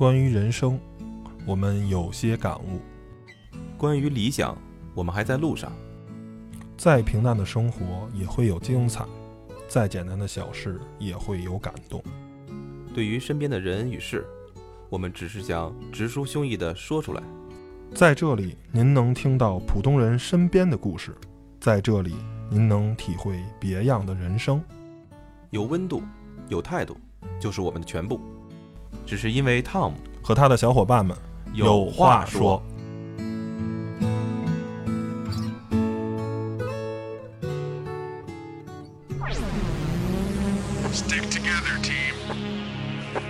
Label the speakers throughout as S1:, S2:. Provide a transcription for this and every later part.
S1: 关于人生，我们有些感悟。
S2: 关于理想，我们还在路上。
S1: 再平淡的生活也会有精彩，再简单的小事也会有感动。
S2: 对于身边的人与事，我们只是想直抒胸臆地说出来。
S1: 在这里，您能听到普通人身边的故事；在这里，您能体会别样的人生。
S2: 有温度，有态度，就是我们的全部。只是因为 Tom
S1: 和他的小伙伴们
S2: 有话说。
S3: Stick together, team.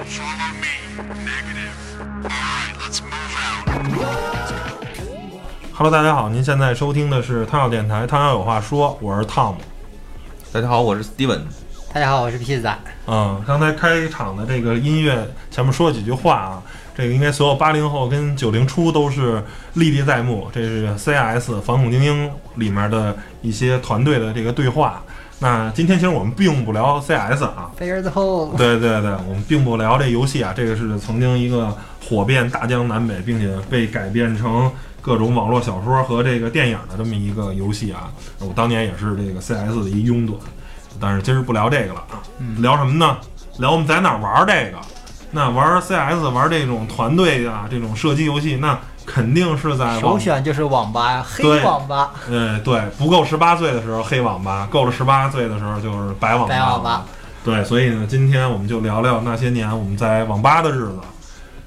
S3: Follow me. Negative. All right, let's move out.
S1: Hello，大家好，您现在收听的是汤药电台，汤药有话说，我是 Tom。
S2: 大家好，我是 Steven。
S4: 大家好，我是皮仔。
S1: 嗯，刚才开场的这个音乐前面说了几句话啊，这个应该所有八零后跟九零初都是历历在目。这是 CS 反恐精英里面的一些团队的这个对话。那今天其实我们并不聊 CS 啊，对对对，我们并不聊这游戏啊，这个是曾经一个火遍大江南北，并且被改编成各种网络小说和这个电影的这么一个游戏啊。我当年也是这个 CS 的一拥趸，但是今儿不聊这个了啊，聊什么呢？聊我们在哪儿玩这个？那玩 CS 玩这种团队啊，这种射击游戏，那肯定是在
S4: 首选就是网吧呀，黑网吧。
S1: 呃，对，不够十八岁的时候黑网吧，够了十八岁的时候就是白网吧。
S4: 白网吧。
S1: 对，所以呢，今天我们就聊聊那些年我们在网吧的日子。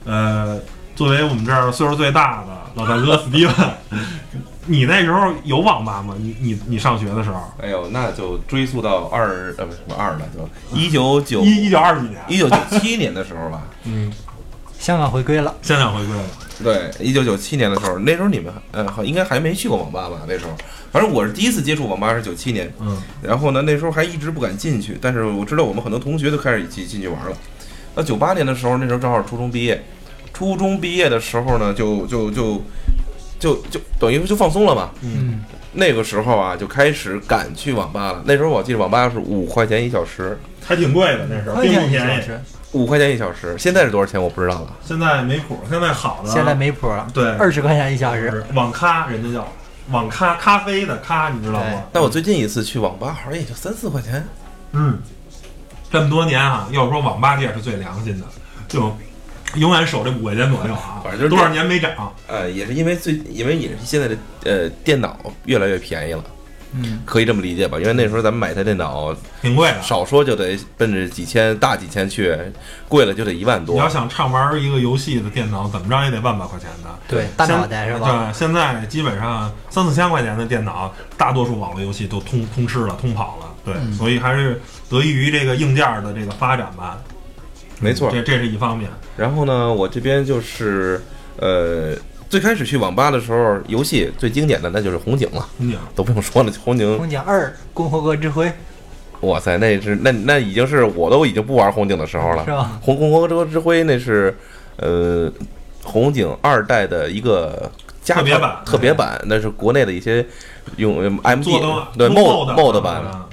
S1: 呃，作为我们这儿岁数最大的老大哥史蒂文，你那时候有网吧吗？你你你上学的时候，
S2: 哎呦，那就追溯到二呃不是什么二了，就一九九
S1: 一一九二几年，
S2: 一九九七年的时候吧。
S1: 嗯，
S4: 香港回归了，
S1: 香港回归了。
S2: 对，一九九七年的时候，那时候你们呃好应该还没去过网吧吧？那时候，反正我是第一次接触网吧是九七年，
S1: 嗯，
S2: 然后呢那时候还一直不敢进去，但是我知道我们很多同学都开始一起进去玩了。到九八年的时候，那时候正好初中毕业，初中毕业的时候呢，就就就就就就等于就放松了嘛。
S4: 嗯，
S2: 那个时候啊，就开始敢去网吧了。那时候我记得网吧是五块钱一小时，
S1: 还挺贵的，那时候并不便宜。
S4: 是
S2: 五块钱一小时，现在是多少钱我不知道了。
S1: 现在没谱，现在好的
S4: 现在没谱，
S1: 对
S4: 二十块钱一小时。
S1: 网咖，人家叫网咖，咖啡的咖，你知道吗？
S2: 但我最近一次去网吧，好像也就三四块钱。
S1: 嗯，这么多年啊，要说网吧界是最良心的，就永远守这五块钱左右啊，
S2: 反正就是
S1: 多少年没涨。
S2: 呃，也是因为最，因为也是现在的呃电脑越来越便宜了，
S4: 嗯，
S2: 可以这么理解吧？因为那时候咱们买台电脑，
S1: 挺贵的。
S2: 少说就得奔着几千大几千去，贵了就得一万多
S1: 你要。想畅玩一个游戏的电脑，怎么着也得万把块钱的。
S4: 对，大脑袋是吧？
S1: 对，现在基本上三四千块钱的电脑，大多数网络游戏都通通吃了、通跑了。对，
S4: 嗯
S1: 所以还是得益于这个硬件的这个发展吧。
S2: 没错
S1: 这这是一方面。
S2: 然后呢，我这边就是呃，最开始去网吧的时候，游戏最经典的那就是红警了，
S1: 嗯，
S2: 都不用说了，红警，
S4: 红警二，共和国之辉
S2: 哇塞，那是那那已经是我都已经不玩红警的时候了
S4: 是。吧？
S2: 红共和国之之辉那是呃红警二代的一个加
S1: 特别版
S2: 特别版，那是国内的一些用 M D
S1: 的
S2: 对 mod mod 版。
S1: 啊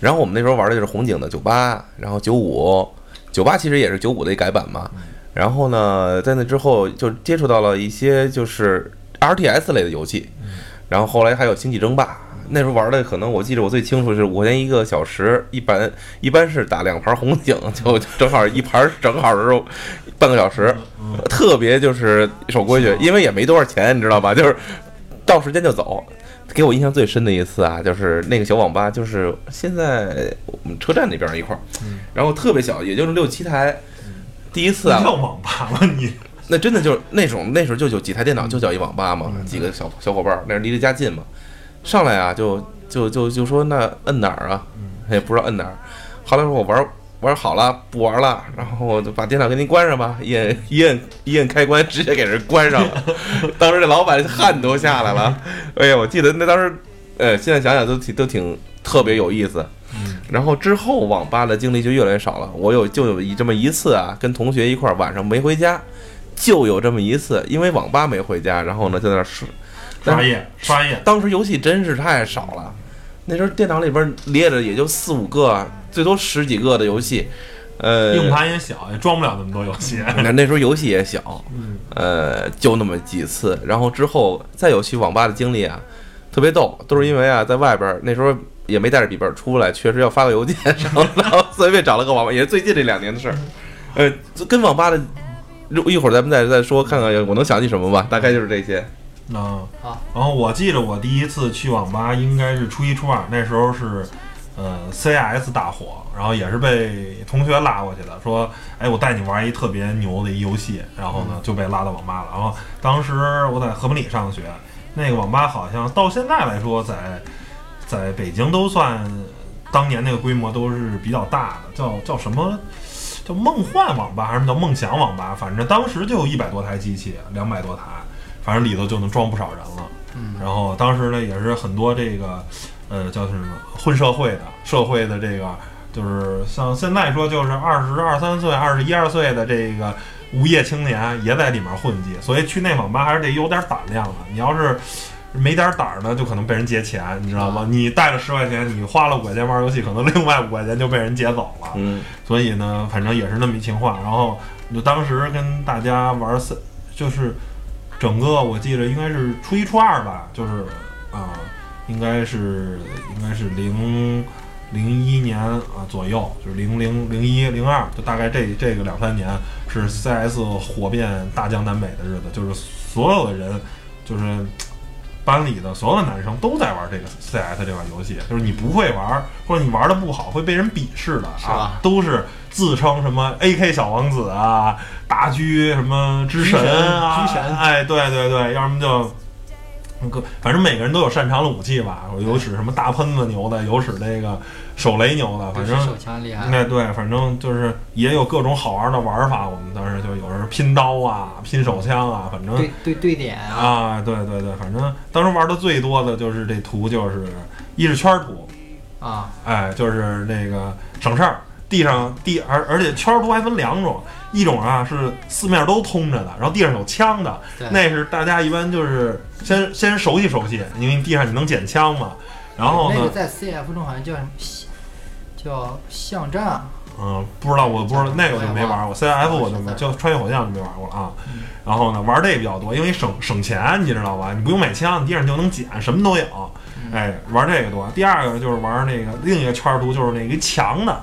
S2: 然后我们那时候玩的就是红警的九八，然后九五，九八其实也是九五的一改版嘛。然后呢，在那之后就接触到了一些就是 R T S 类的游戏，然后后来还有星际争霸。那时候玩的可能我记得我最清楚是五块钱一个小时，一般一般是打两盘红警，就正好一盘正好是半个小时，特别就是守规矩，因为也没多少钱，你知道吧？就是到时间就走。给我印象最深的一次啊，就是那个小网吧，就是现在我们车站那边一块儿，然后特别小，也就是六七台。第一次啊，
S1: 那叫网吧吗？你？
S2: 那真的就是那种那时候就有几台电脑，就叫一网吧嘛，几个小小伙伴儿，那离着家近嘛，上来啊就就就就说那摁哪儿啊，也不知道摁哪儿。后来说我玩玩好了，不玩了，然后我就把电脑给您关上吧，一摁一摁一摁开关，直接给人关上了。当时这老板汗都下来了，哎呀，我记得那当时，呃，现在想想都挺都挺特别有意思。然后之后网吧的经历就越来越少了。我有就有一这么一次啊，跟同学一块儿晚上没回家，就有这么一次，因为网吧没回家，然后呢就在那儿刷。
S1: 刷夜刷夜，
S2: 当时游戏真是太少了，那时候电脑里边列着也就四五个，最多十几个的游戏，呃，
S1: 硬盘也小，也装不了那么多游戏。
S2: 那那时候游戏也小，
S1: 嗯
S2: 呃，就那么几次，然后之后再有去网吧的经历啊，特别逗，都是因为啊，在外边儿那时候也没带着笔记本出来，确实要发个邮件，然后然后随便找了个网吧，也是最近这两年的事儿。呃，跟网吧的，一会儿咱们再再说，看看我能想起什么吧，大概就是这些。
S1: 啊
S4: 好，
S1: 然后我记得我第一次去网吧应该是初一初二，那时候是呃 CS 大火，然后也是被同学拉过去的，说哎我带你玩一特别牛的一游戏，然后呢就被拉到网吧了。然后当时我在和平里上学，那个网吧好像到现在来说在在北京都算当年那个规模都是比较大的，叫叫什么？叫梦幻网吧还是叫梦想网吧？反正当时就有一百多台机器，两百多台，反正里头就能装不少人了。
S4: 嗯
S1: 然后当时呢，也是很多这个，呃，叫什么混社会的，社会的这个，就是像现在说，就是二十二三岁、二十一二岁的这个无业青年也在里面混迹，所以去那网吧还是得有点胆量的。你要是没点胆儿呢，就可能被人劫钱，你知道吗？你带了十块钱，你花了五块钱玩游戏，可能另外五块钱就被人劫走了。
S2: 嗯，
S1: 所以呢，反正也是那么一情况。然后就当时跟大家玩三，就是整个我记得应该是初一初二吧，就是啊、应该是应该是零零一年啊左右，就是零零零一零二，就大概这这个两三年是 CS 火遍大江南北的日子，就是所有的人就是。班里的所有的男生都在玩这个 CS 这款游戏，就是你不会玩，或者你玩的不好，会被人鄙视的啊，都是自称什么 AK 小王子啊、大狙什么之神啊，
S4: 狙神
S1: 哎，对对对，要么就。个反正每个人都有擅长的武器吧，有使什么大喷子牛的，有使这个手雷牛的，反正
S4: 手枪厉害，
S1: 那对，反正就是也有各种好玩的玩法。我们当时就有人拼刀啊，拼手枪啊，反正
S4: 对对对点啊，
S1: 啊，对对对，反正当时玩的最多的就是这图，就是一是圈儿图，
S4: 啊，
S1: 哎，就是那个省事儿，地上地而而且圈儿图还分两种，一种啊是四面都通着的，然后地上有枪的，那是大家一般就是先先熟悉熟悉，因为地上你能捡枪嘛。然后呢
S4: 那个，在 CF 中好像叫什么叫巷战，
S1: 嗯，不知道，我不知道那个我就没玩过，CF 我就没，就穿越火线就没玩过了啊。然后呢，玩这个比较多，因为省省钱，你知道吧？你不用买枪，你地上就能捡，什么都有。哎，玩这个多。第二个就是玩那个另一个圈儿图，就是那个墙的，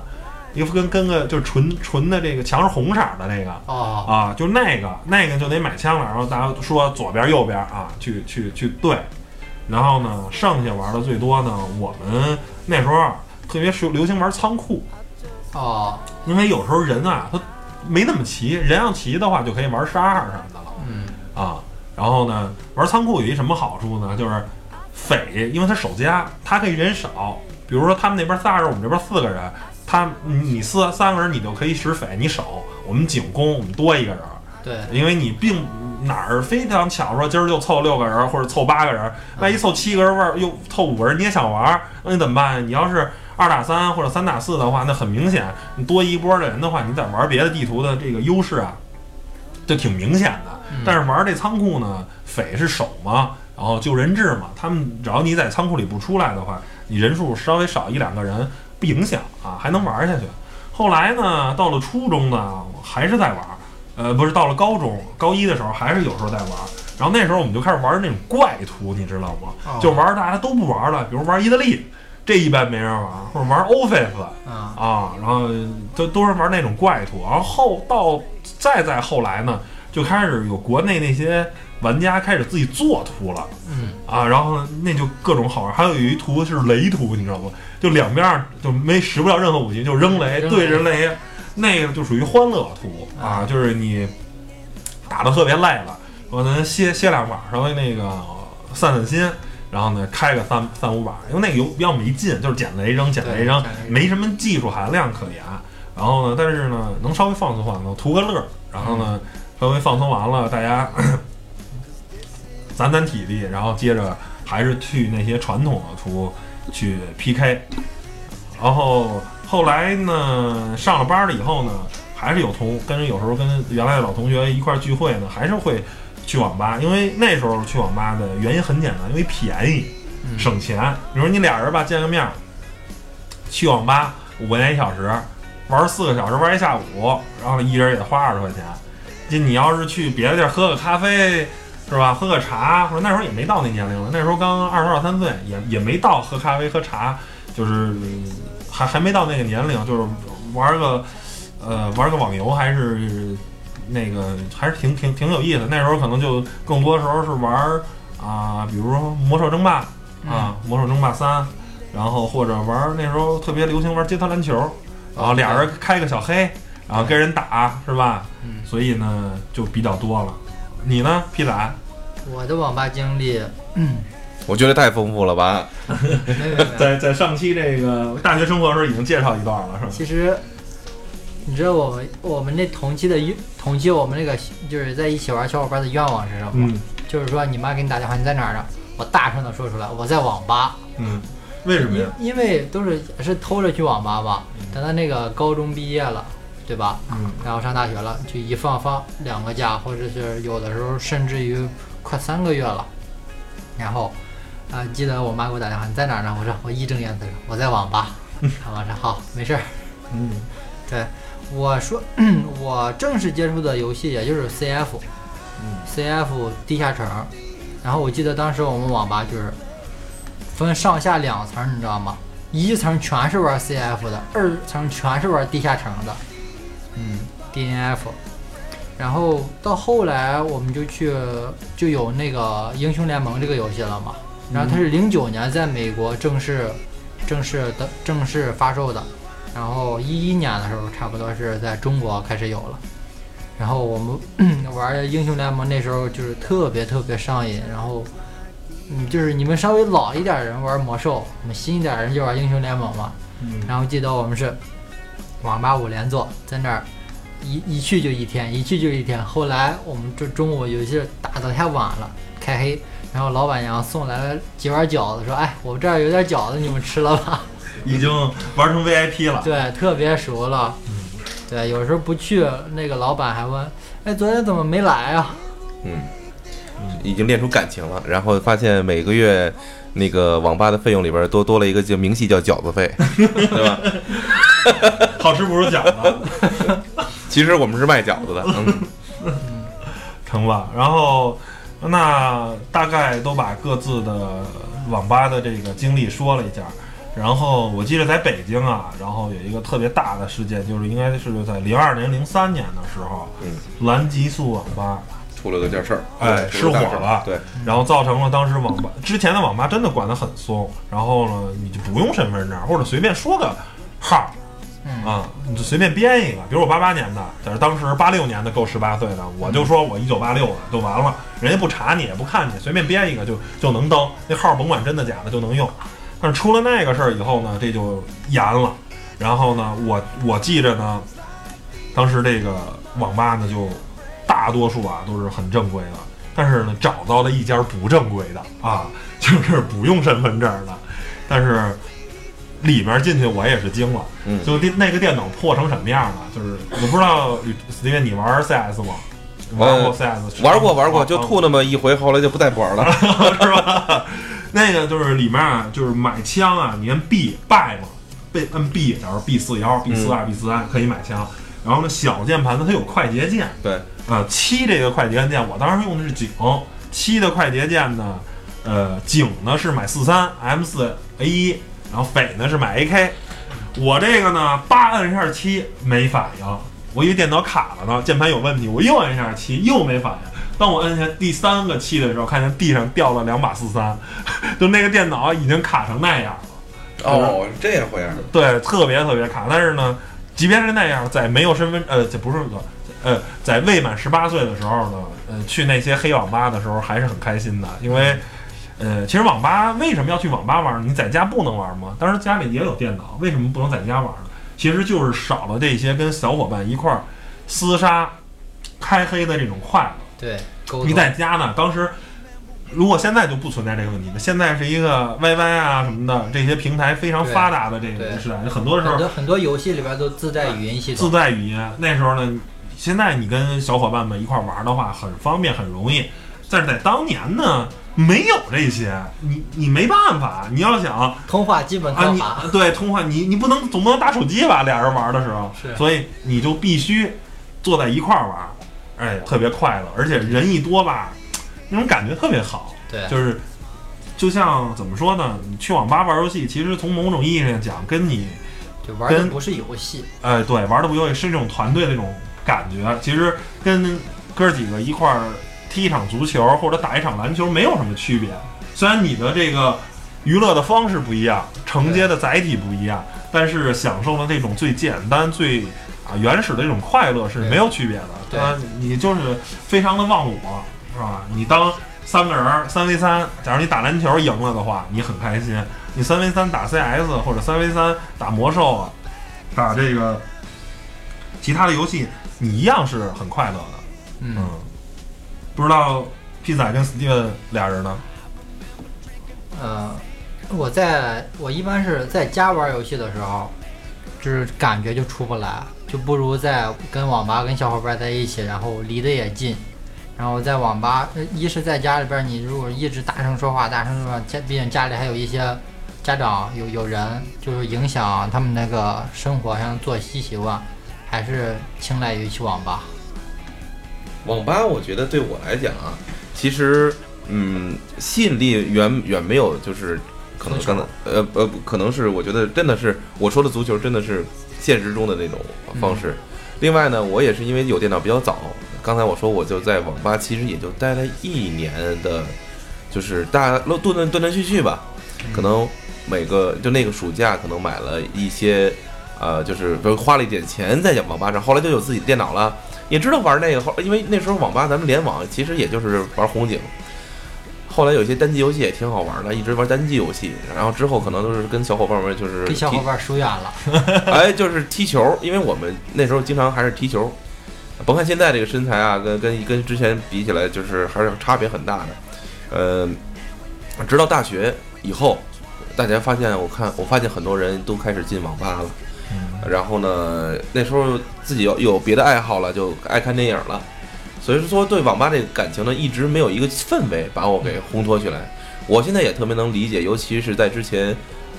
S1: 一个跟跟个就是纯纯的这个墙是红色的那个
S4: 哦，
S1: 啊，就那个那个就得买枪了。然后大家说左边右边啊，去去去对。然后呢，剩下玩的最多呢，我们那时候啊特别流流行玩仓库。
S4: 啊，
S1: 因为有时候人啊，他没那么齐，人要齐的话，就可以玩沙二什么的了
S4: 嗯，
S1: 啊。然后呢，玩仓库有一什么好处呢？就是匪，因为他守家，他可以人少。比如说他们那边仨人，我们这边四个人，他你你四三个人，你就可以使匪，你守。我们警攻，我们多一个人，
S4: 对，
S1: 因为你并哪儿非常巧说今儿就凑六个人或者凑八个人，万一凑七个人玩儿又凑五个人，你也想玩儿，那你怎么办？你要是二打三或者三打四的话，那很明显，你多一波的人的话，你在玩别的地图的这个优势啊，就挺明显的。但是玩这仓库呢，匪是守嘛，然后救人质嘛，他们只要你在仓库里不出来的话，你人数稍微少一两个人不影响啊，还能玩下去。后来呢，到了初中呢，还是在玩，呃，不是到了高中高一的时候，还是有时候在玩。然后那时候我们就开始玩那种怪图，你知道吗？
S4: 哦
S1: 就玩大家都不玩了，比如玩意大利，这一般没人玩，或者玩 Office
S4: 啊，
S1: 啊，然后都都是玩那种怪图。然后后到再再后来呢，就开始有国内那些玩家开始自己做图了。
S4: 嗯，
S1: 啊，然后呢，那就各种好玩。还有一图是雷图，你知道吗？就两边儿就没使不了任何武器，就扔雷，对着雷，那个就属于欢乐图啊，就是你打的特别累了，我能歇歇两把，稍微那个散散心，然后呢开个三三五把，因为那个游比较没劲，就是捡雷扔，捡雷扔
S4: 对捡雷，扔
S1: 没什么技术含量可言。然后呢，但是呢，能稍微放松放松，图个乐儿。然后呢，稍微放松完了，大家 攒攒体力，然后接着还是去那些传统的图去 PK。然后后来呢，上了班了以后呢，还是有同跟有时候跟原来的老同学一块聚会呢，还是会去网吧，因为那时候去网吧的原因很简单，因为便宜，省钱。比如你俩人吧见个面，去网吧五块钱一小时，玩四个小时，玩一下午，然后一人也得花二十块钱。这你要是去别的地儿喝个咖啡，是吧？喝个茶，或者那时候也没到那年龄了，那时候刚二十二三岁，也也没到喝咖啡喝茶，就是嗯还还没到那个年龄，就是玩个呃玩个网游还是那个还是挺挺挺有意思。那时候可能就更多时候是玩儿啊、比如说魔兽争霸啊，魔兽争霸三，然后或者玩儿那时候特别流行玩街头篮球，然后俩人开个小黑，然后跟人打是吧？
S4: 嗯
S1: 所以呢就比较多了。你呢，皮仔？
S4: 我的网吧经历，
S2: 我觉得太丰富了吧？
S4: 没没没，
S1: 在在上期这个大学生活的时候已经介绍一段了，是吧？
S4: 其实，你知道我们我们那同期的同期我们那个就是在一起玩小伙伴的愿望是什么？
S1: 嗯
S4: 就是说你妈给你打电话，你在哪儿呢？我大声的说出来，我在网吧。
S1: 嗯，为什么呀？
S4: 因因为都是是偷着去网吧嘛，等到那个高中毕业了，对吧？
S1: 嗯
S4: 然后上大学了，就一放放两个假，或者是有的时候甚至于快三个月了。然后，啊、记得我妈给我打电话，你在哪儿呢？我说我义正言辞说我在网吧。他妈说好，没事儿。
S1: 嗯
S4: 对，我说我正式接触的游戏也就是 CF，
S1: 嗯
S4: CF 地下城。然后我记得当时我们网吧就是分上下两层，你知道吗？一层全是玩 CF 的，二层全是玩地下城的，嗯，DNF。然后到后来我们就去就有那个英雄联盟这个游戏了嘛。然后它是零九年在美国正式正式的正式发售的，然后一一年的时候差不多是在中国开始有了。然后我们 玩英雄联盟那时候就是特别特别上瘾，然后嗯，就是你们稍微老一点的人玩魔兽，我们新一点的人就玩英雄联盟嘛。
S1: 嗯
S4: 然后记得我们是网吧五连坐，在那儿一一去就一天，一去就一天。后来我们这中午有些打的太晚了，开黑，然后老板娘送来了几碗饺子，说：“哎，我这儿有点饺子，你们吃了吧。
S1: 已经玩成 VIP 了”。
S4: 对，特别熟了。对，有时候不去，那个老板还问：“哎，昨天怎么没来啊
S2: 嗯，已经练出感情了，然后发现每个月那个网吧的费用里边多多了一个叫明细叫饺子费，对吧？
S1: 好吃不如饺子，
S2: 其实我们是卖饺子的，嗯，
S1: 成吧？然后那大概都把各自的网吧的这个经历说了一下。然后我记得在北京啊，然后有一个特别大的事件，就是应该是在零二年、零三年的时候，
S2: 嗯，
S1: 蓝极速网吧
S2: 出了个件事儿，
S1: 哎失火了
S2: 对，
S1: 然后造成了当时网吧之前的网吧真的管得很松，然后呢，你就不用身份证或者随便说个号？”
S4: 嗯，
S1: 啊，你就随便编一个，比如我八八年的，但是当时八六年的够十八岁的，我就说我一九八六的就完了，人家不查你也不看你，随便编一个就就能登，那号甭管真的假的就能用。但是出了那个事儿以后呢，这就严了。然后呢，我我记着呢，当时这个网吧呢就大多数啊都是很正规的，但是呢找到了一家不正规的啊，就是不用身份证的，但是里面进去我也是惊了。
S2: 嗯，
S1: 就电那个电脑破成什么样了？就是我不知道，因为你玩 CS 吗？玩过 CS？、
S2: 玩过玩过，就
S1: 啊
S2: 吐那么一回，后来就不再玩了。
S1: 是吧？那个就是里面啊，就是买枪啊，你按 B 败嘛，被摁 B，假如 B 四幺、B 四二、B 四三可以买枪。然后呢，小键盘呢它有快捷键，
S2: 对，
S1: 啊，七这个快捷键，我当时用的是井，七的快捷键呢，呃，井呢是买四三 M 四 A 一，然后匪呢是买 AK，我这个呢八摁一下七没反应，我以为电脑卡了呢，键盘有问题，我又摁一下七又没反应。当我摁下第三个七的时候，看见地上掉了两把四三，就那个电脑已经卡成那样了。
S2: 哦，这样回样。
S1: 对，特别特别卡。但是呢，即便是那样，在没有身份呃，这不是个呃，在未满十八岁的时候呢，呃，去那些黑网吧的时候还是很开心的，因为呃，其实网吧为什么要去网吧玩呢？你在家不能玩吗？当时家里也有电脑，为什么不能在家玩呢？其实就是少了这些跟小伙伴一块儿厮杀、开黑的这种快乐。
S4: 对，
S1: 你在家呢，当时如果现在就不存在这个问题了，现在是一个 YY 啊什么的这些平台非常发达的这个时代，很多时候
S4: 很多很多游戏里边都自带语音系统自。
S1: 带语音。那时候呢，现在你跟小伙伴们一块玩的话，很方便，很容易。但是在当年呢，没有这些，你你没办法，你要想
S4: 通话基本
S1: 啊，你，对通话，你你不能总不能打手机吧？俩人玩的时候，所以你就必须坐在一块儿玩，哎，特别快乐，而且人一多吧，那种感觉特别好，
S4: 对，
S1: 就是就像怎么说呢？你去网吧玩游戏，其实从某种意义上讲，跟你
S4: 就玩的不是游戏，
S1: 哎对玩的不游戏是这种团队的这种感觉，其实跟哥几个一块儿踢一场足球或者打一场篮球没有什么区别。虽然你的这个娱乐的方式不一样，承接的载体不一样，但是享受的那种最简单、最啊原始的这种快乐是没有区别的。
S4: 对
S1: 吧？你就是非常的忘我，是吧？你当三个人三 v 三，假如你打篮球赢了的话，你很开心；你三 v 三打 CS 或者三 v 三打魔兽啊，打这个其他的游戏，你一样是很快乐的。
S4: 嗯，
S1: 嗯，不知道屁仔跟 Steve 俩人呢？
S4: 呃，我在我一般是在家玩游戏的时候，就是感觉就出不来，就不如在跟网吧跟小伙伴在一起，然后离得也近。然后在网吧，一是在家里边，你如果一直大声说话、大声说话，家毕竟家里还有一些家长有有人，就是影响他们那个生活上作息习惯，还是青睐于去网吧。
S2: 网吧，我觉得对我来讲啊，其实嗯，吸引力远远没有就是可能刚才呃呃，不可能是我觉得真的是我说的足球真的是现实中的那种方式。另外呢，我也是因为有电脑比较早，刚才我说我就在网吧其实也就待了一年的，就是大断断断断续续吧，可能每个就那个暑假可能买了一些。呃，就是花了一点钱在网吧上，后来就有自己的电脑了，也知道玩那个，后因为那时候网吧咱们联网，其实也就是玩红警。后来有些单机游戏也挺好玩的，一直玩单机游戏，然后之后可能都是跟小伙伴们就是踢
S4: 跟小伙伴疏远了，
S2: 哎，就是踢球，因为我们那时候经常还是踢球。甭看现在这个身材啊，跟跟跟之前比起来，就是还是差别很大的。呃，直到大学以后，大家发现，我看我发现很多人都开始进网吧了。然后呢，那时候自己有有别的爱好了，就爱看电影了。所以说，对网吧这个感情呢，一直没有一个氛围把我给烘托起来。我现在也特别能理解，尤其是在之前，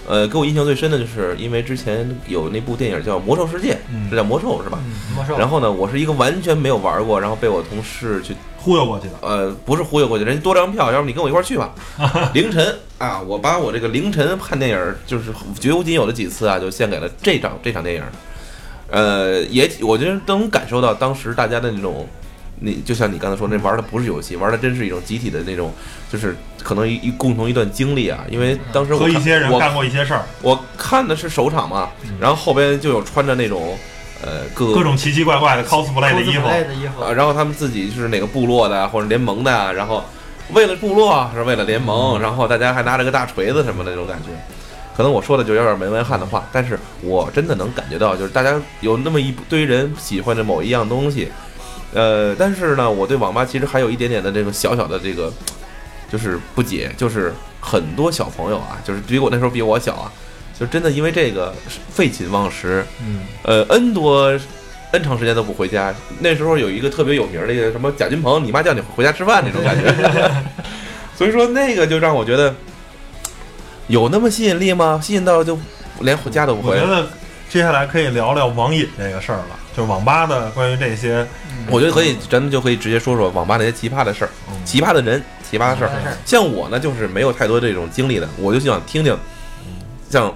S2: 呃，给我印象最深的就是因为之前有那部电影叫《魔兽世界》，
S1: 嗯
S2: 这叫魔兽是吧？
S4: 嗯，魔兽。
S2: 然后呢，我是一个完全没有玩过，然后被我同事去
S1: 忽悠过去的。
S2: 呃，不是忽悠过去，人家多张票，要不你跟我一块儿去吧。凌晨啊，我把我这个凌晨看电影儿，就是绝无仅有的几次啊，就献给了这场这场电影儿。呃，也我觉得都能感受到当时大家的那种，你就像你刚才说，那玩的不是游戏，玩的真是一种集体的那种，就是可能一一共同一段经历啊。因为当时我
S1: 和一些人干过一些事儿，
S2: 我看的是首场嘛，然后后边就有穿着那种呃各
S1: 各种奇奇怪怪的 cosplay 的衣服，
S4: 的衣服
S2: 啊，，然后他们自己是哪个部落的啊或者联盟的啊，然后为了部落是为了联盟，然后大家还拿着个大锤子什么的那种感觉。可能我说的就有点门外汉的话，但是我真的能感觉到，就是大家有那么一堆人喜欢着某一样东西，呃，但是呢，我对网吧其实还有一点点的这个小小的这个就是不解，就是很多小朋友啊，就是比我那时候比我小啊，就真的因为这个废寝忘食，
S1: 嗯，
S2: 呃，N 多 N 长时间都不回家。那时候有一个特别有名的一个什么贾君鹏，你妈叫你回家吃饭那种感觉。所以说那个就让我觉得有那么吸引力吗？吸引到就连回家都不回
S1: 我觉。得接下来可以聊聊网瘾这个事儿了，就是网吧的关于这些，
S2: 我觉得可以，咱们就可以直接说说网吧那些奇葩的事儿、
S1: 嗯
S2: 奇葩的人、奇葩的事儿
S4: 奇葩的事儿。
S2: 像我呢，就是没有太多这种经历的，我就想听听，像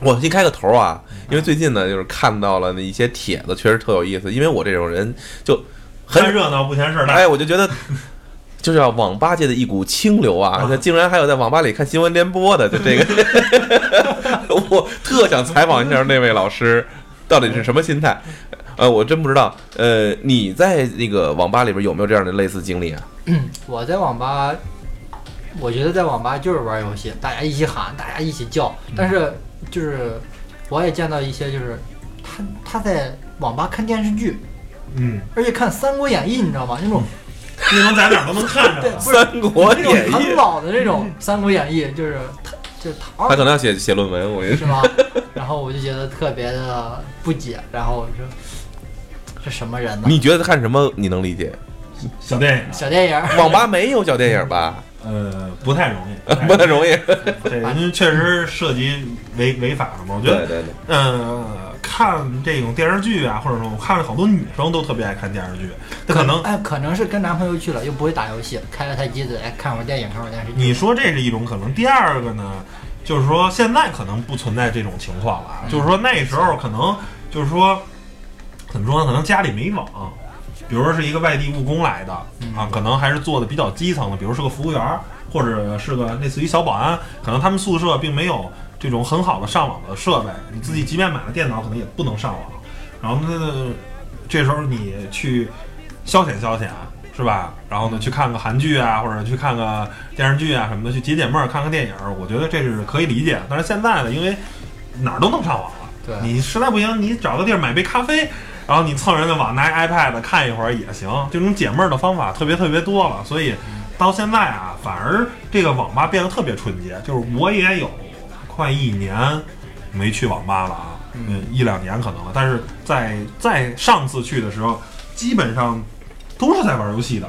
S2: 我先开个头啊，因为最近呢，就是看到了那一些帖子，确实特有意思。因为我这种人就很
S1: 热闹不嫌事儿大。
S2: 哎，我就觉得。就是要网吧界的一股清流啊！
S1: 啊
S2: 那竟然还有在网吧里看新闻联播的，就这个 我特想采访一下那位老师，到底是什么心态？呃，我真不知道。呃，你在那个网吧里边有没有这样的类似经历啊？
S4: 我在网吧，我觉得在网吧就是玩游戏，大家一起喊，大家一起叫。但是就是我也见到一些，就是他他在网吧看电视剧，
S1: 嗯，
S4: 而且看《三国演义》，你知道吗？那种
S1: 那能在哪儿都能看着
S2: 三国演义
S4: 很》，老的那种《三国演义》，就是他就是他
S2: 他可能要写写论文，我跟你说。
S4: 是吗？然后我就觉得特别的不解，然后我说这什么人呢？
S2: 你觉得他看什么你能理解？
S1: 小电影，
S4: 小电影，
S2: 网吧没有小电影吧？
S1: 呃，不太容易，
S2: 不太容易。
S1: 这个因为确实涉及违违法了嘛。我觉得，
S2: 对对对，
S1: 嗯、看这种电视剧啊，或者说我看了好多女生都特别爱看电视剧，这可能
S4: 哎，可能是跟男朋友去了，又不会打游戏，开了台机子，哎，看会儿电影，看会儿电视剧。
S1: 你说这是一种可能，第二个呢，就是说现在可能不存在这种情况了就是说那时候可能就是说怎么说呢？可能家里没网，比如说是一个外地务工来的啊，可能还是做的比较基层的，比如是个服务员儿，或者是个类似于小保安，可能他们宿舍并没有这种很好的上网的设备，你自己即便买了电脑，可能也不能上网。然后呢，这时候你去消遣消遣，是吧？然后呢，去看个韩剧啊，或者去看个电视剧啊什么的，去解解闷儿，看个电影儿，我觉得这是可以理解。但是现在呢，因为哪儿都能上网了，
S4: 对
S1: 你实在不行，你找个地儿买杯咖啡，然后你蹭人家网，拿 iPad 看一会儿也行。这种解闷儿的方法特别特别多了，所以到现在啊，反而这个网吧变得特别纯洁。就是我也有快一年没去网吧了啊，嗯，一两年可能了。但是在在上次去的时候，基本上都是在玩游戏的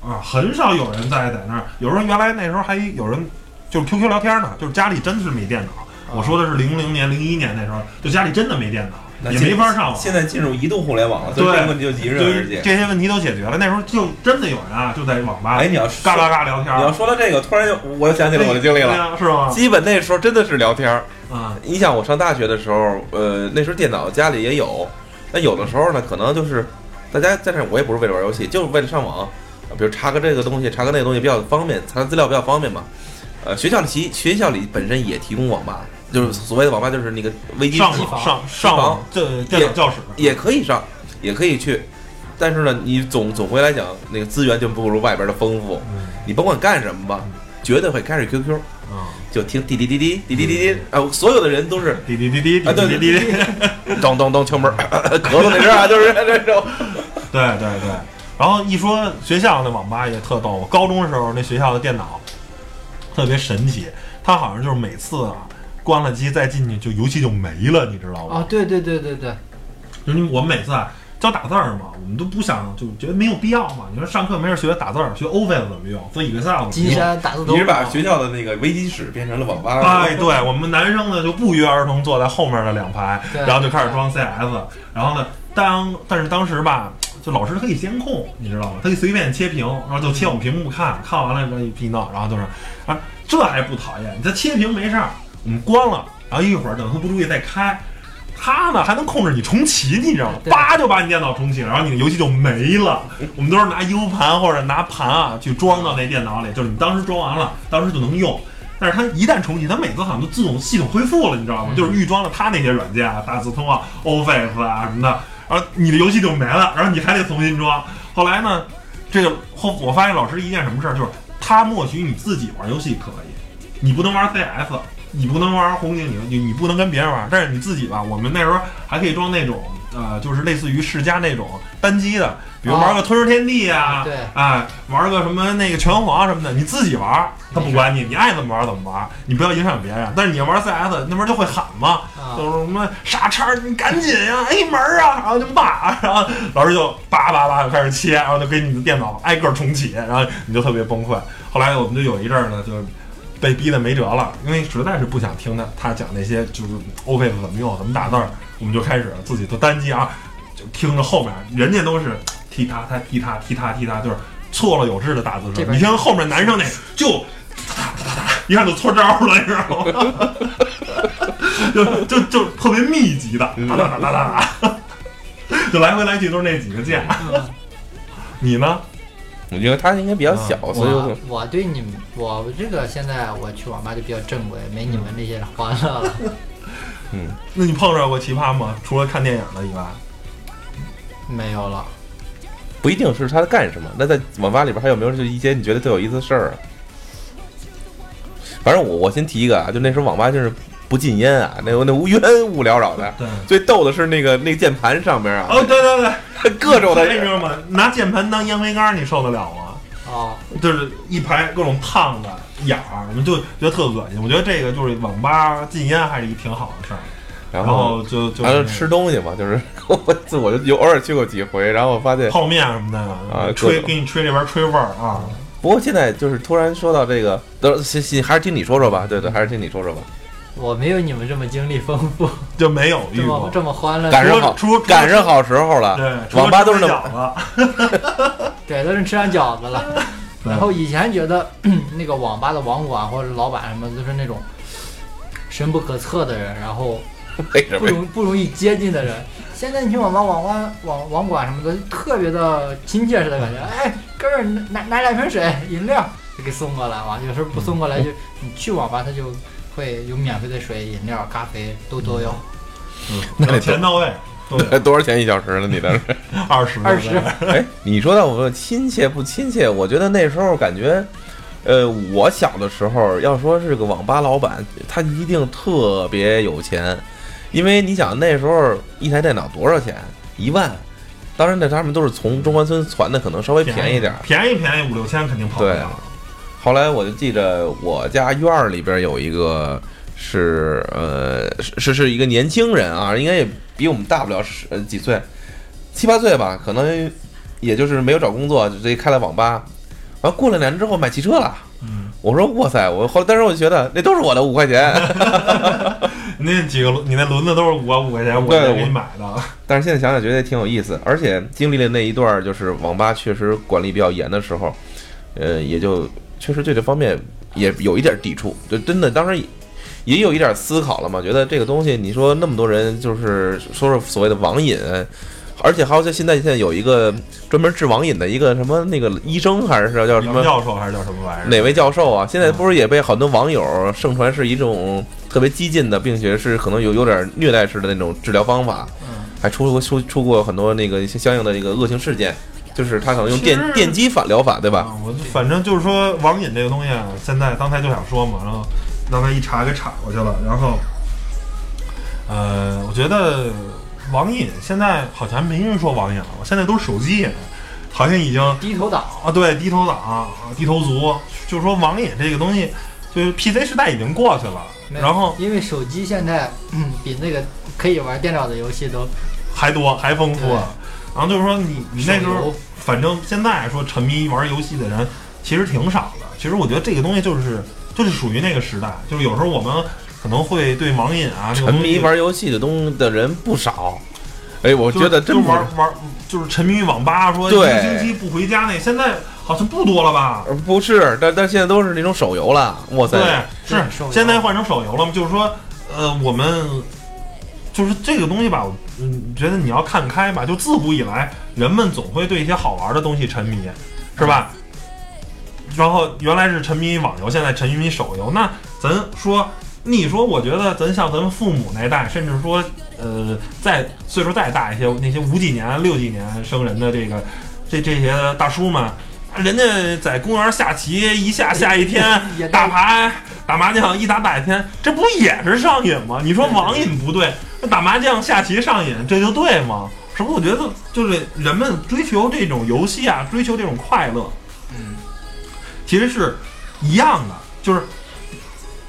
S1: 啊，很少有人在在那儿。有时候原来那时候还有人就是 QQ 聊天呢，就是家里真是没电脑。我说的是零零年、零一年那时候，就家里真的没电脑，也没法上网。
S2: 现在进入移动互联网了，所以
S1: 对
S2: 这些问题就迎刃而解。
S1: 这些问题都解决了。那时候就真的有人啊，就在网吧，
S2: 哎，你要
S1: 嘎嘎嘎聊天。
S2: 你要说到这个，突然就我想起了我的经历了。
S1: 是吗？
S2: 基本那时候真的是聊天儿。
S1: 啊，
S2: 你想我上大学的时候，呃，那时候电脑家里也有，那有的时候呢，可能就是大家在那儿，我也不是为了玩游戏，就是为了上网，呃比如查个这个东西，查个那个东西比较方便，查资料比较方便嘛。呃，学校里其学校里本身也提供网吧，就是所谓的网吧，就是那个微机室
S1: 上网上上网，这电脑教室
S2: 也可以上，也可以去，但是呢，你总总回来讲，那个资源就不如外边的丰富。
S1: 嗯
S2: 你甭管干什么吧，绝对会开始 QQ，
S1: 啊，
S2: 就听滴滴滴滴滴滴滴滴，啊，所有的人都是
S1: 滴滴滴滴滴
S2: 啊对
S1: 滴滴滴，
S2: 咚咚咚敲门，咳嗽那声啊，就是这种。
S1: 对对对。然后一说学校那网吧也特逗，我高中的时候那学校的电脑特别神奇，它好像就是每次啊关了机再进去就游戏就没了，你知道吗？
S4: 啊，对对对对对，
S1: 就是我们每次啊教打字儿嘛，我们都不想就觉得没有必要嘛。你说上课没事学打字儿，学 Office 怎么用，做 Excel 怎么
S4: 金
S1: 用？
S4: 山打字头。
S2: 你是把学校的那个微机室变成了网吧？
S1: 哎，对我们男生呢就不约而同坐在后面的两排，
S4: 对
S1: 然后就开始装 CS。然后呢，当但是当时吧，就老师可以监控，你知道吗？他可以随便切屏，然后就切我们屏幕看，看完了这一批闹，然后就是啊，这还不讨厌？你这切屏没事儿，我们关了，然后一会儿等他不注意再开。他呢还能控制你重启，你知道吗？叭就把你电脑重启，然后你的游戏就没了。我们都是拿 U 盘或者拿盘啊去装到那电脑里，就是你当时装完了，当时就能用。但是它一旦重启，它每次好像都自动系统恢复了，你知道吗？就是预装了它那些软件啊，大字通啊、Office 啊什么的，然后你的游戏就没了，然后你还得重新装。后来呢，这个后我发现老师一件什么事儿，就是他默许你自己玩游戏可以，你不能玩 CS，你不能玩红警，你你不能跟别人玩，但是你自己吧，我们那时候还可以装那种呃，就是类似于世嘉那种单机的，比如玩个吞食天地啊，
S4: 对
S1: 哎，玩个什么那个拳皇什么的，你自己玩，他不管你，你爱怎么玩怎么玩，你不要影响别人。但是你要玩 CS，那边就会喊嘛，
S4: 啊
S1: 就是什么傻叉，你赶紧呀、哎门儿啊，然后就骂，然后老师就叭叭叭就开始切，然后就给你的电脑挨个重启，然后你就特别崩溃。后来我们就有一阵儿呢，就被逼的没辙了，因为实在是不想听他他讲那些就是 Office 怎么用、怎么打字儿，我们就开始自己都单机啊，就听着后面人家都是踢他他踢他踢他踢他，就是错了有致的打字声。你听后面男生那就。一看就错招了，你知道吗？就就就特别密集的，哒哒哒哒哒哒，就来回来去都是那几个键。你呢？
S2: 我觉得他应该比较小，所以
S4: 我对你们，我这个现在我去网吧就比较正规，没你们这些欢乐了。
S1: 嗯那你碰着过奇葩吗？除了看电影的以外，
S4: 没有了。
S2: 不一定是他在干什么。那在网吧里边还有没有就一些你觉得特有意思的事儿啊？反正我我先提一个啊，就那时候网吧就是不禁烟啊，那那无烟无缭绕的。
S1: 对。
S2: 最逗的是那个那个键盘上边啊，
S1: 哦，对对对，
S2: 各种的
S1: 你知道吗？拿键盘当烟灰缸，你受得了吗？
S4: 啊，
S1: 就是一排各种烫的眼儿，我们就觉得特恶心。我觉得这个就是网吧禁烟还是一挺好的事儿。然
S2: 然后
S1: 后就就
S2: 吃东西嘛，就是我 自我就有偶尔去过几回，然后发现
S1: 泡面什么的
S2: 啊
S1: 吹给你吹这边吹味儿啊。
S2: 不过现在就是突然说到这个，都行行，还是听你说说吧。对对，还是听你说说吧。
S4: 我没有你们这么经历丰富，
S1: 就没有
S4: 这
S1: 遇过。
S4: 么这么欢乐。
S2: 赶上好赶上好时候了。
S1: 对，除了
S2: 网吧都是那
S1: 吃
S2: 么
S1: 饺子。
S4: 对，都是吃上饺子了。然后以前觉得 那个网吧的网管或者老板什么都是那种深不可测的人，然后
S2: 为什么？
S4: 不容不容易接近的人。现在你去网吧，网吧网网管什么的特别的亲切似的感觉。哎，哥们儿拿拿两瓶水、饮料就给送过来嘛。有时候不送过来就你去网吧，他就会有免费的水、饮料、咖啡都都有。
S2: 那得
S1: 钱到位，
S2: 多少钱一小时了？你当时？
S1: 二十
S4: 二十
S2: 哎，你说到我亲切不亲切？我觉得那时候感觉，呃，我小的时候要说是个网吧老板，他一定特别有钱，因为你想那时候一台电脑多少钱？一万。当然，那他们都是从中关村传的，可能稍微便宜点儿。
S1: 便宜便宜五六千肯定跑不了。
S2: 后来我就记着我家院儿里边有一个是呃是是是一个年轻人啊，应该也比我们大不了十呃几岁，七八岁吧，可能也就是没有找工作，就直接开了网吧。完过了两年之后买汽车了。
S1: 嗯，
S2: 我说哇塞！我后来当时我就觉得那都是我的五块钱，
S1: 那几个轮你那轮子都是五五块钱，我给你买的。
S2: 但是现在想想觉得挺有意思，而且经历了那一段儿就是网吧确实管理比较严的时候，呃，也就确实对这方面也有一点抵触，就真的当时也有一点思考了嘛，觉得这个东西你说那么多人就是说说所谓的网瘾，而且还有在现在现在有一个专门治网瘾的一个什么那个医生还是叫什么
S1: 教授还是叫什么玩意儿？
S2: 哪位教授啊？现在不是也被很多网友盛传是一种特别激进的，并且是可能有有点虐待式的那种治疗方法，
S4: 嗯，
S2: 还出过出出过很多那个相应的一个恶性事件，就是他可能用电电击法疗法，对吧？
S1: 啊，我反正就是说网瘾这个东西啊，现在刚才就想说嘛，然后刚才一查给岔过去了，然后，呃，我觉得网瘾现在好像没人说网瘾了，现在都是手机瘾，好像已经
S4: 低头党。
S1: 啊，对，低头党、啊低头族，就是说网瘾这个东西，就是 PC 时代已经过去了，然后
S4: 因为手机现在嗯比那个可以玩电脑的游戏都
S1: 还多还丰富
S4: 对，
S1: 然后就是说你你那时候，反正现在说沉迷玩游戏的人其实挺少的。其实我觉得这个东西就是就是属于那个时代，就是有时候我们可能会对网瘾啊
S2: 沉迷玩游戏的东的人不少，哎，我觉得真
S1: 就
S2: 是
S1: 玩玩就是沉迷于网吧，说一个星期不回家那，现在好像不多了吧？
S2: 呃不是，但但现在都是那种手游了，哇塞！
S1: 对，是现在换成手游了嘛？就是说，呃，我们就是这个东西吧，我嗯，觉得你要看开吧。就自古以来，人们总会对一些好玩的东西沉迷，是吧？然后原来是沉迷于网游，现在沉迷于手游。那咱说，你说，我觉得咱像咱们父母那代，甚至说，呃，再岁数再大一些，那些五几年、六几年生人的这个这这些大叔们，人家在公园下棋，一下下一天，打牌、打麻将一打打一天，这不也是上瘾吗？你说网瘾不对，那打麻将、下棋上瘾，这就对吗？是不是？我觉得就是人们追求这种游戏啊，追求这种快乐，
S4: 嗯，
S1: 其实是一样的，就是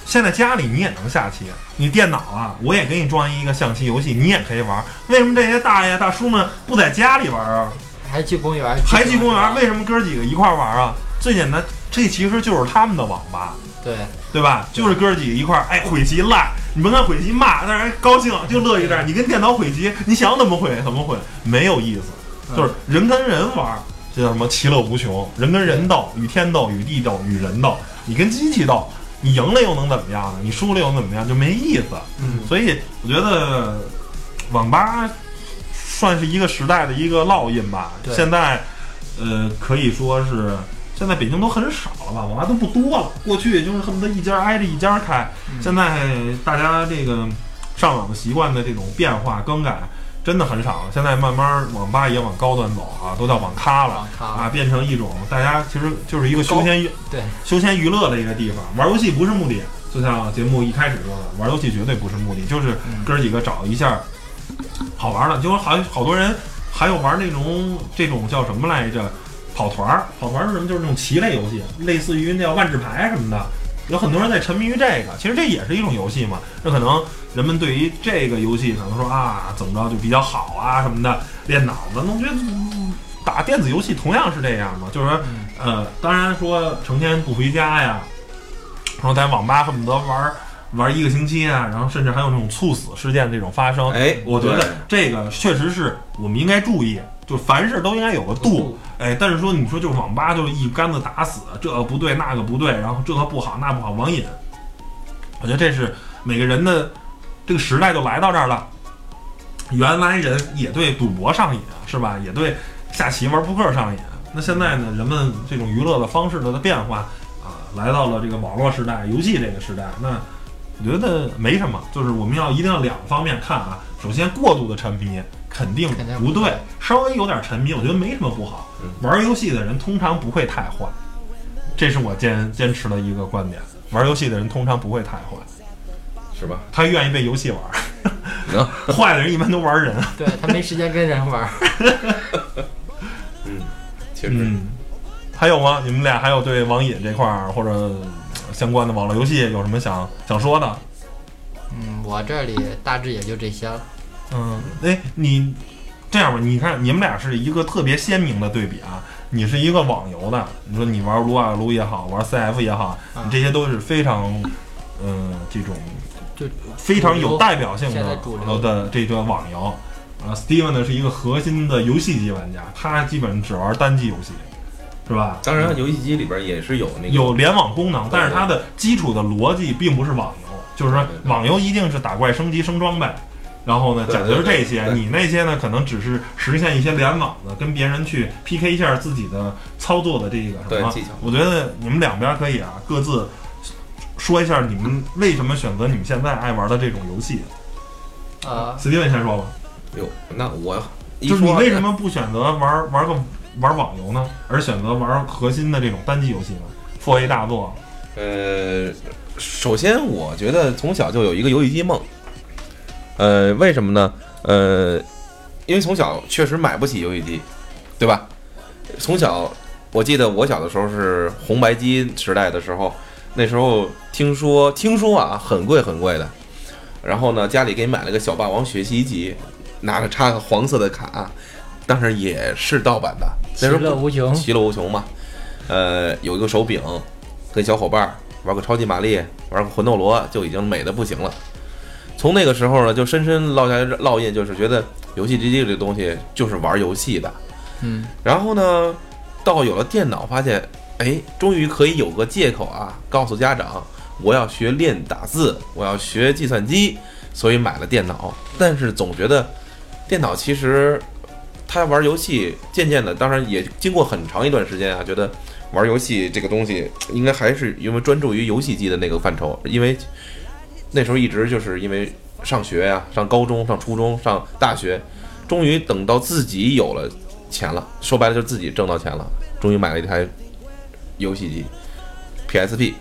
S1: 现在家里你也能下棋，你电脑啊，我也给你装一个象棋游戏，你也可以玩。为什么这些大爷大叔们不在家里玩啊？
S4: 还去公园，
S1: 还去公园？为什么哥几个一块儿玩啊？最简单，这其实就是他们的网吧，
S4: 对，
S1: 对吧？就是哥几个一块儿，哎，毁棋赖，你甭看毁棋骂，但是高兴就乐一阵儿。你跟电脑毁棋，你想怎么毁怎么毁，没有意思。就是人跟人玩儿，这叫什么？其乐无穷。人跟人斗，与天斗，与地斗，与人斗。你跟机器斗，你赢了又能怎么样呢？你输了又能怎么样？就没意思。
S4: 嗯，
S1: 所以我觉得网吧算是一个时代的一个烙印吧。现在呃可以说是现在北京都很少了吧，网吧都不多了。过去就是恨不得一家挨着一家开，
S4: 嗯
S1: 现在大家这个上网的习惯的这种变化更改。真的很少了，现在慢慢网吧也往高端走啊，都叫网咖了啊，变成一种大家其实就是一个休闲娱
S4: 对，
S1: 休闲娱乐的一个地方。玩游戏不是目的，就像节目一开始说的，玩游戏绝对不是目的，就是
S4: 嗯
S1: 哥儿几个找一下好玩的。就好好多人还有玩那种这种叫什么来着？跑团儿，跑团儿是什么？就是那种棋类游戏，类似于那叫万智牌什么的。有很多人在沉迷于这个，其实这也是一种游戏嘛。那可能人们对于这个游戏可能说啊，怎么着就比较好啊什么的，练脑子，那我觉得打？电子游戏同样是这样嘛，就是说，呃，当然说成天不回家呀，然后在网吧恨不得玩玩一个星期啊，然后甚至还有那种猝死事件这种发生。
S2: 哎
S1: 我觉得这个确实是我们应该注意，就凡事都应该有个度。哎，但是说你说就是网吧就是一竿子打死，这个不对那个不对，然后这个不好那不好，网瘾。我觉得这是每个人的这个时代就来到这儿了。原来人也对赌博上瘾，是吧？也对下棋玩扑克上瘾。那现在呢，人们这种娱乐的方式的变化啊，来到了这个网络时代、游戏这个时代。那我觉得没什么，就是我们要一定要两方面看啊。首先，过度的沉迷肯定不对，稍微有点沉迷，我觉得没什么不好。玩游戏的人通常不会太坏，这是我坚坚持的一个观点。玩游戏的人通常不会太坏，
S2: 是吧？
S1: 他愿意被游戏玩。
S2: 能，
S1: 坏的人一般都玩人。
S4: 对他没时间跟人玩 嗯。
S2: 确实，
S1: 嗯，还有吗？你们俩还有对网瘾这块儿或者呃相关的网络游戏有什么想想说的？
S4: 嗯，我这里大致也就这些了。
S1: 嗯，哎，你这样吧，你看你们俩是一个特别鲜明的对比啊。你是一个网游的，你说你玩撸啊撸也好，玩 CF 也好，
S4: 啊
S1: 你这些都是非常，嗯、这种
S4: 就
S1: 非常有代表性的的这个网游。啊，Steven 呢是一个核心的游戏机玩家，他基本只玩单机游戏，是吧？
S2: 当然，游戏机里边也是有那个
S1: 有联网功能，但是它的基础的逻辑并不是网游，就是说网游一定是打怪升级升装备，然后呢讲究是这些，你那些呢可能只是实现一些联网的，跟别人去 PK 一下自己的操作的这个什么。
S2: 对技巧。
S1: 我觉得你们两边可以啊，各自说一下你们为什么选择你们现在爱玩的这种游戏。
S4: 呃，
S1: 史蒂文先说吧，
S2: 哟，那我
S1: 就是你为什么不选择玩玩个玩网游呢，而选择玩核心的这种单机游戏呢？4 A 大作，
S2: 呃，首先我觉得从小就有一个游戏机梦。呃，为什么呢？呃，因为从小确实买不起游戏机，对吧？从小我记得我小的时候是红白机时代的时候，那时候听说听说啊很贵很贵的，然后呢家里给你买了个小霸王学习机，拿着插个黄色的卡，但是也是盗版的，
S4: 其乐无穷。
S2: 其乐无穷嘛。呃，有一个手柄，跟小伙伴儿玩个超级玛丽，玩个魂斗罗，就已经美的不行了。从那个时候呢，就深深烙下烙印，就是觉得游戏机这个东西就是玩游戏的。
S4: 嗯，
S2: 然后呢，到有了电脑，发现，哎，终于可以有个借口啊，告诉家长我要学练打字，我要学计算机，所以买了电脑。但是总觉得电脑其实他玩游戏，渐渐的，当然也经过很长一段时间啊，觉得玩游戏这个东西应该还是因为专注于游戏机的那个范畴，因为那时候一直就是因为上学呀、上高中、上初中、上大学，终于等到自己有了钱了，说白了就是自己挣到钱了，终于买了一台游戏机，PSP、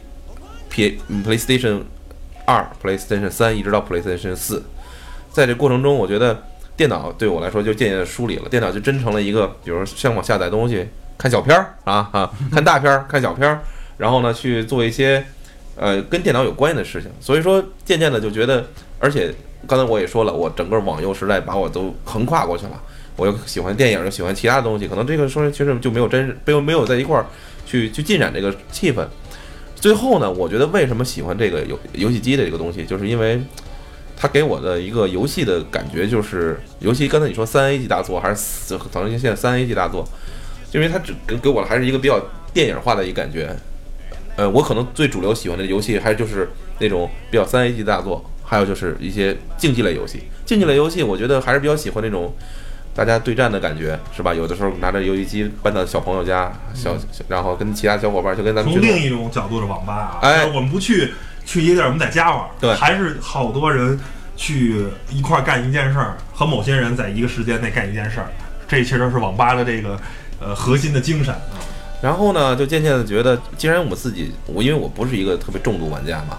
S2: P、嗯 PlayStation 二、PlayStation 三，一直到 PlayStation 四。在这过程中，我觉得电脑对我来说就渐渐地梳理了，电脑就真成了一个，比如上网下载东西、看小片儿啊啊，看大片儿、看小片儿，然后呢去做一些呃跟电脑有关系的事情。所以说，渐渐的就觉得，而且刚才我也说了，我整个网游时代把我都横跨过去了。我又喜欢电影，又喜欢其他东西，可能这个说其实就没有真没有没有在一块儿去去浸染这个气氛。最后呢，我觉得为什么喜欢这个游游戏机的这个东西，就是因为它给我的一个游戏的感觉，就是游戏刚才你说三 A 级大作还是四可能现在三 A 级大作，因为它只给给我的还是一个比较电影化的一个感觉。呃，我可能最主流喜欢的游戏还就是那种比较三 A 级大作，还有就是一些竞技类游戏。竞技类游戏，我觉得还是比较喜欢那种大家对战的感觉，是吧？有的时候拿着游戏机搬到小朋友家，小小然后跟其他小伙伴就跟咱们
S1: 从另一种角度的网吧啊，
S2: 哎
S1: 我们不去去一个地儿，我们在家玩，
S2: 对。
S1: 还是好多人去一块儿干一件事儿，和某些人在一个时间内干一件事儿，这其实是网吧的这个呃核心的精神。啊。
S2: 然后呢，就渐渐的觉得，既然我自己，我因为我不是一个特别重度玩家嘛，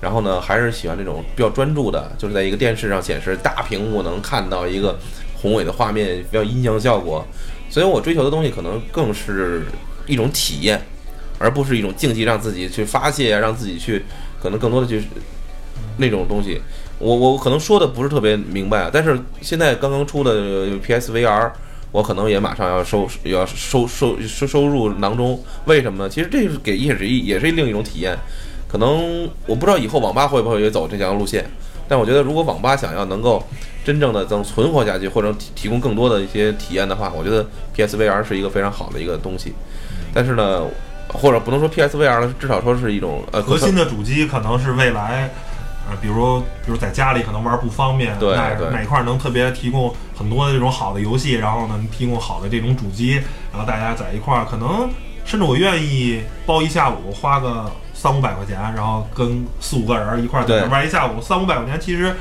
S2: 然后呢，还是喜欢这种比较专注的，就是在一个电视上显示大屏幕能看到一个宏伟的画面，比较音响效果，所以我追求的东西可能更是一种体验，而不是一种竞技，让自己去发泄啊，让自己去可能更多的就是那种东西。我我可能说的不是特别明白啊，但是现在刚刚出的 PSVR，我可能也马上要收要收收收收入囊中。为什么呢？其实这是给也是一也是另一种体验。可能我不知道以后网吧会不会也走这条路线，但我觉得如果网吧想要能够真正的能存活下去，或者提提供更多的一些体验的话，我觉得 PSVR 是一个非常好的一个东西。但是呢，或者不能说 PSVR 了，至少说是一种呃
S1: 核心的主机可能是未来，呃，比如比如在家里可能玩不方便，
S2: 对
S1: 哪
S2: 对
S1: 哪块能特别提供很多的这种好的游戏，然后呢提供好的这种主机，然后大家在一块儿，可能甚至我愿意包一下午，花个三五百块钱，然后跟四五个人一块儿在那玩一下午，三五百块钱其实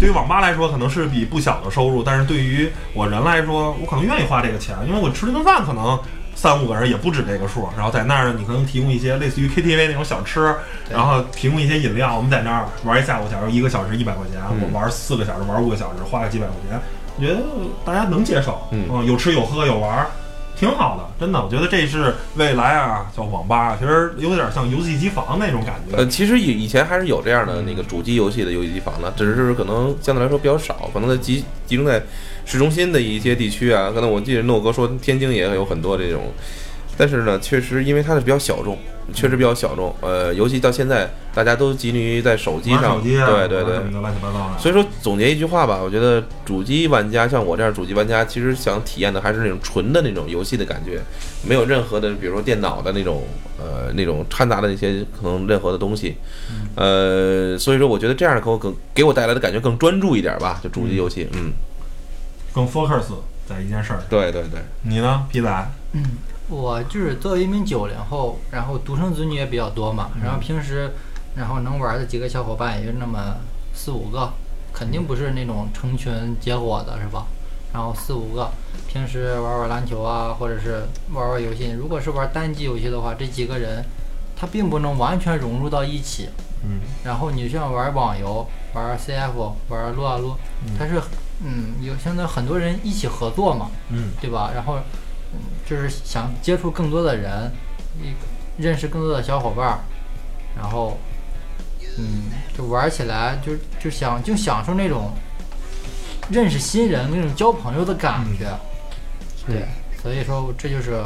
S1: 对于网吧来说可能是笔不小的收入，但是对于我人来说，我可能愿意花这个钱，因为我吃了顿饭可能。三五个人也不止这个数，然后在那儿呢，你可能提供一些类似于 KTV 那种小吃，然后提供一些饮料。我们在那儿玩一下午，假如一个小时一百块钱，
S2: 嗯
S1: 我玩四个小时，玩五个小时，花个几百块钱，我觉得大家能接受。
S2: 嗯
S1: 有吃有喝有玩，挺好的，真的。我觉得这是未来啊，叫网吧，其实有点像游戏机房那种感觉。
S2: 呃，其实以以前还是有这样的那个主机游戏的游戏机房的，只是可能相对来说比较少，可能在集集中在市中心的一些地区啊。可能我记得诺哥说天津也有很多这种，但是呢，确实因为它是比较小众，确实比较小众。呃，尤其到现在大家都集中于在手机上，
S1: 手机啊，
S2: 对对对
S1: 乱七八糟的。
S2: 所以说总结一句话吧，我觉得主机玩家像我这样主机玩家，其实想体验的还是那种纯的那种游戏的感觉，没有任何的，比如说电脑的那种呃那种掺杂的那些可能任何的东西，呃，所以说我觉得这样给我更给我带来的感觉更专注一点吧，就主机游戏，嗯，
S1: 更 focus 在一件事儿上。
S2: 对对对，
S1: 你呢，皮仔？
S4: 嗯我就是作为一名九零后，然后独生子女也比较多嘛，然后平时，然后能玩的几个小伙伴也就那么四五个，肯定不是那种成群结伙的，是吧？然后四五个，平时玩玩篮球啊，或者是玩玩游戏。如果是玩单机游戏的话，这几个人他并不能完全融入到一起。
S1: 嗯，
S4: 然后你像玩网游、玩 CF、玩撸啊撸，它是嗯有现在很多人一起合作嘛，
S1: 嗯，
S4: 对吧？然后，嗯，就是想接触更多的人，一认识更多的小伙伴儿，然后，嗯，就玩起来就就想就享受那种认识新人那种交朋友的感觉。对，所以说这就是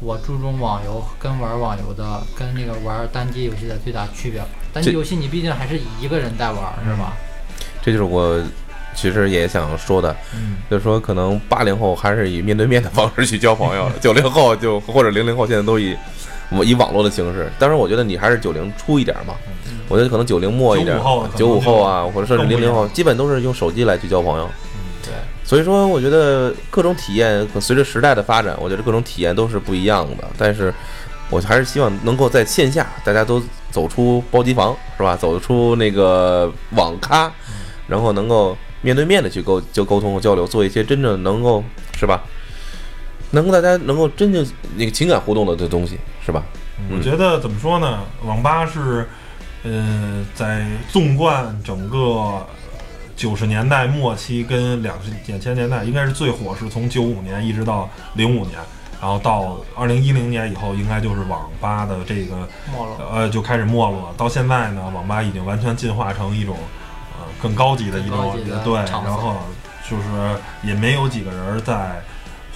S4: 我注重网游跟玩网游的跟那个玩单机游戏的最大区别。单机游戏你毕竟还是一个人在玩，是吧？
S2: 这就是我其实也想说的，
S1: 嗯
S2: 就是说可能八零后还是以面对面的方式去交朋友，九零后就或者零零后现在都以以网络的形式。当然，我觉得你还是九零初一点嘛，我觉得可能九零末一点
S1: 95后可，能
S2: 九五后啊，或者甚至零零后，基本都是用手机来去交朋友。
S4: 对，
S2: 所以说，我觉得各种体验随着时代的发展，我觉得各种体验都是不一样的。但是，我还是希望能够在线下大家都走出包机房，是吧？走出那个网咖，然后能够面对面的去沟就沟通和交流，做一些真正能够是吧？能够大家能够真正那个情感互动的这东西，是吧？
S1: 我觉得怎么说呢？网吧是，呃，在纵贯整个九十年代末期跟两两千年代，应该是最火，是从九五年一直到零五年，然后到二零一零年以后，应该就是网吧的这个
S4: 没落。
S1: 呃就开始没落。到现在呢，网吧已经完全进化成一种呃更高级的一种对，然后就是也没有几个人在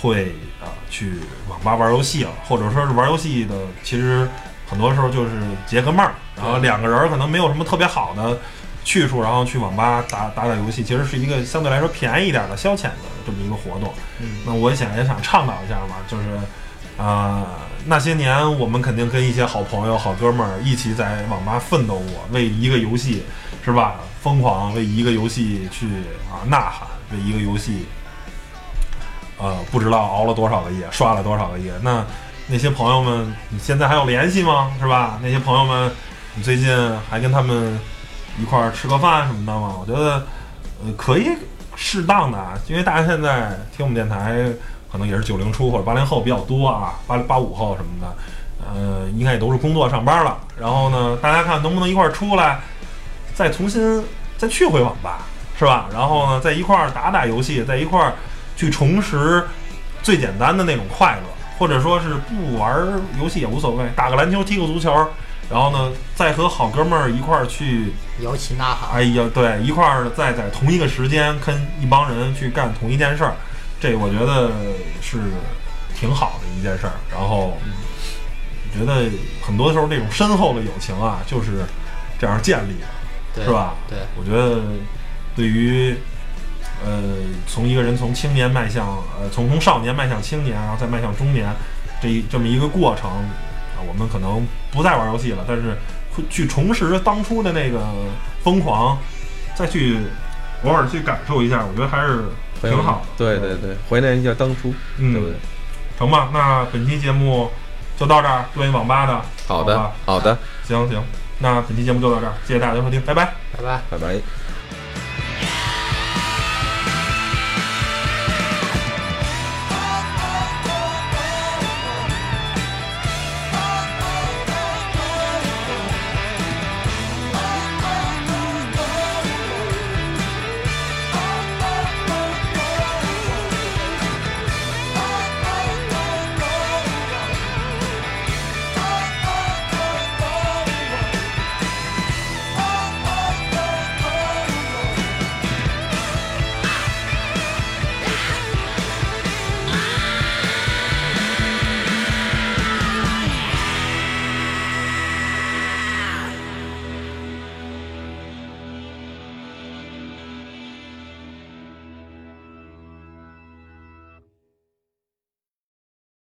S1: 会啊、呃去网吧玩游戏了，或者说是玩游戏的，其实很多时候就是结个闷儿，然后两个人可能没有什么特别好的去处，然后去网吧打打打游戏，其实是一个相对来说便宜一点的消遣的这么一个活动。
S4: 嗯
S1: 那我也想也想倡导一下嘛，就是啊、那些年我们肯定跟一些好朋友、好哥们儿一起在网吧奋斗过，为一个游戏是吧？疯狂为一个游戏去啊呐喊，为一个游戏呃不知道熬了多少个夜，刷了多少个夜。那那些朋友们，你现在还有联系吗？是吧？那些朋友们，你最近还跟他们一块儿吃个饭什么的吗？我觉得呃可以适当的，啊，因为大家现在听我们电台。可能也是九零初或者八零后比较多啊，八八五后什么的，呃，应该也都是工作上班了。然后呢，大家看能不能一块儿出来，再重新再去回网吧，是吧？然后呢，在一块儿打打游戏，在一块儿去重拾最简单的那种快乐，或者说是不玩游戏也无所谓，打个篮球，踢个足球，然后呢，再和好哥们儿一块儿去，
S4: 摇旗呐喊，
S1: 哎呀，对，一块儿再在同一个时间跟一帮人去干同一件事儿。这我觉得是挺好的一件事儿。然后，觉得很多时候这种深厚的友情啊，就是这样建立的。
S4: 对，
S1: 是吧？
S4: 对，
S1: 我觉得对于呃，从一个人从青年迈向呃，从从少年迈向青年，然后再迈向中年这一这么一个过程啊，我们可能不再玩游戏了，但是会去重拾当初的那个疯狂，再去偶尔去感受一下，我觉得还是挺好的。
S2: 对对对，怀念一下当初，
S1: 嗯
S2: 对不对？
S1: 成吧？那本期节目就到这儿，关于网吧的，
S2: 好的
S1: 吧，
S2: 好的，
S1: 行行，那本期节目就到这儿，谢谢大家收听，拜拜。
S4: 拜拜。
S2: 拜拜。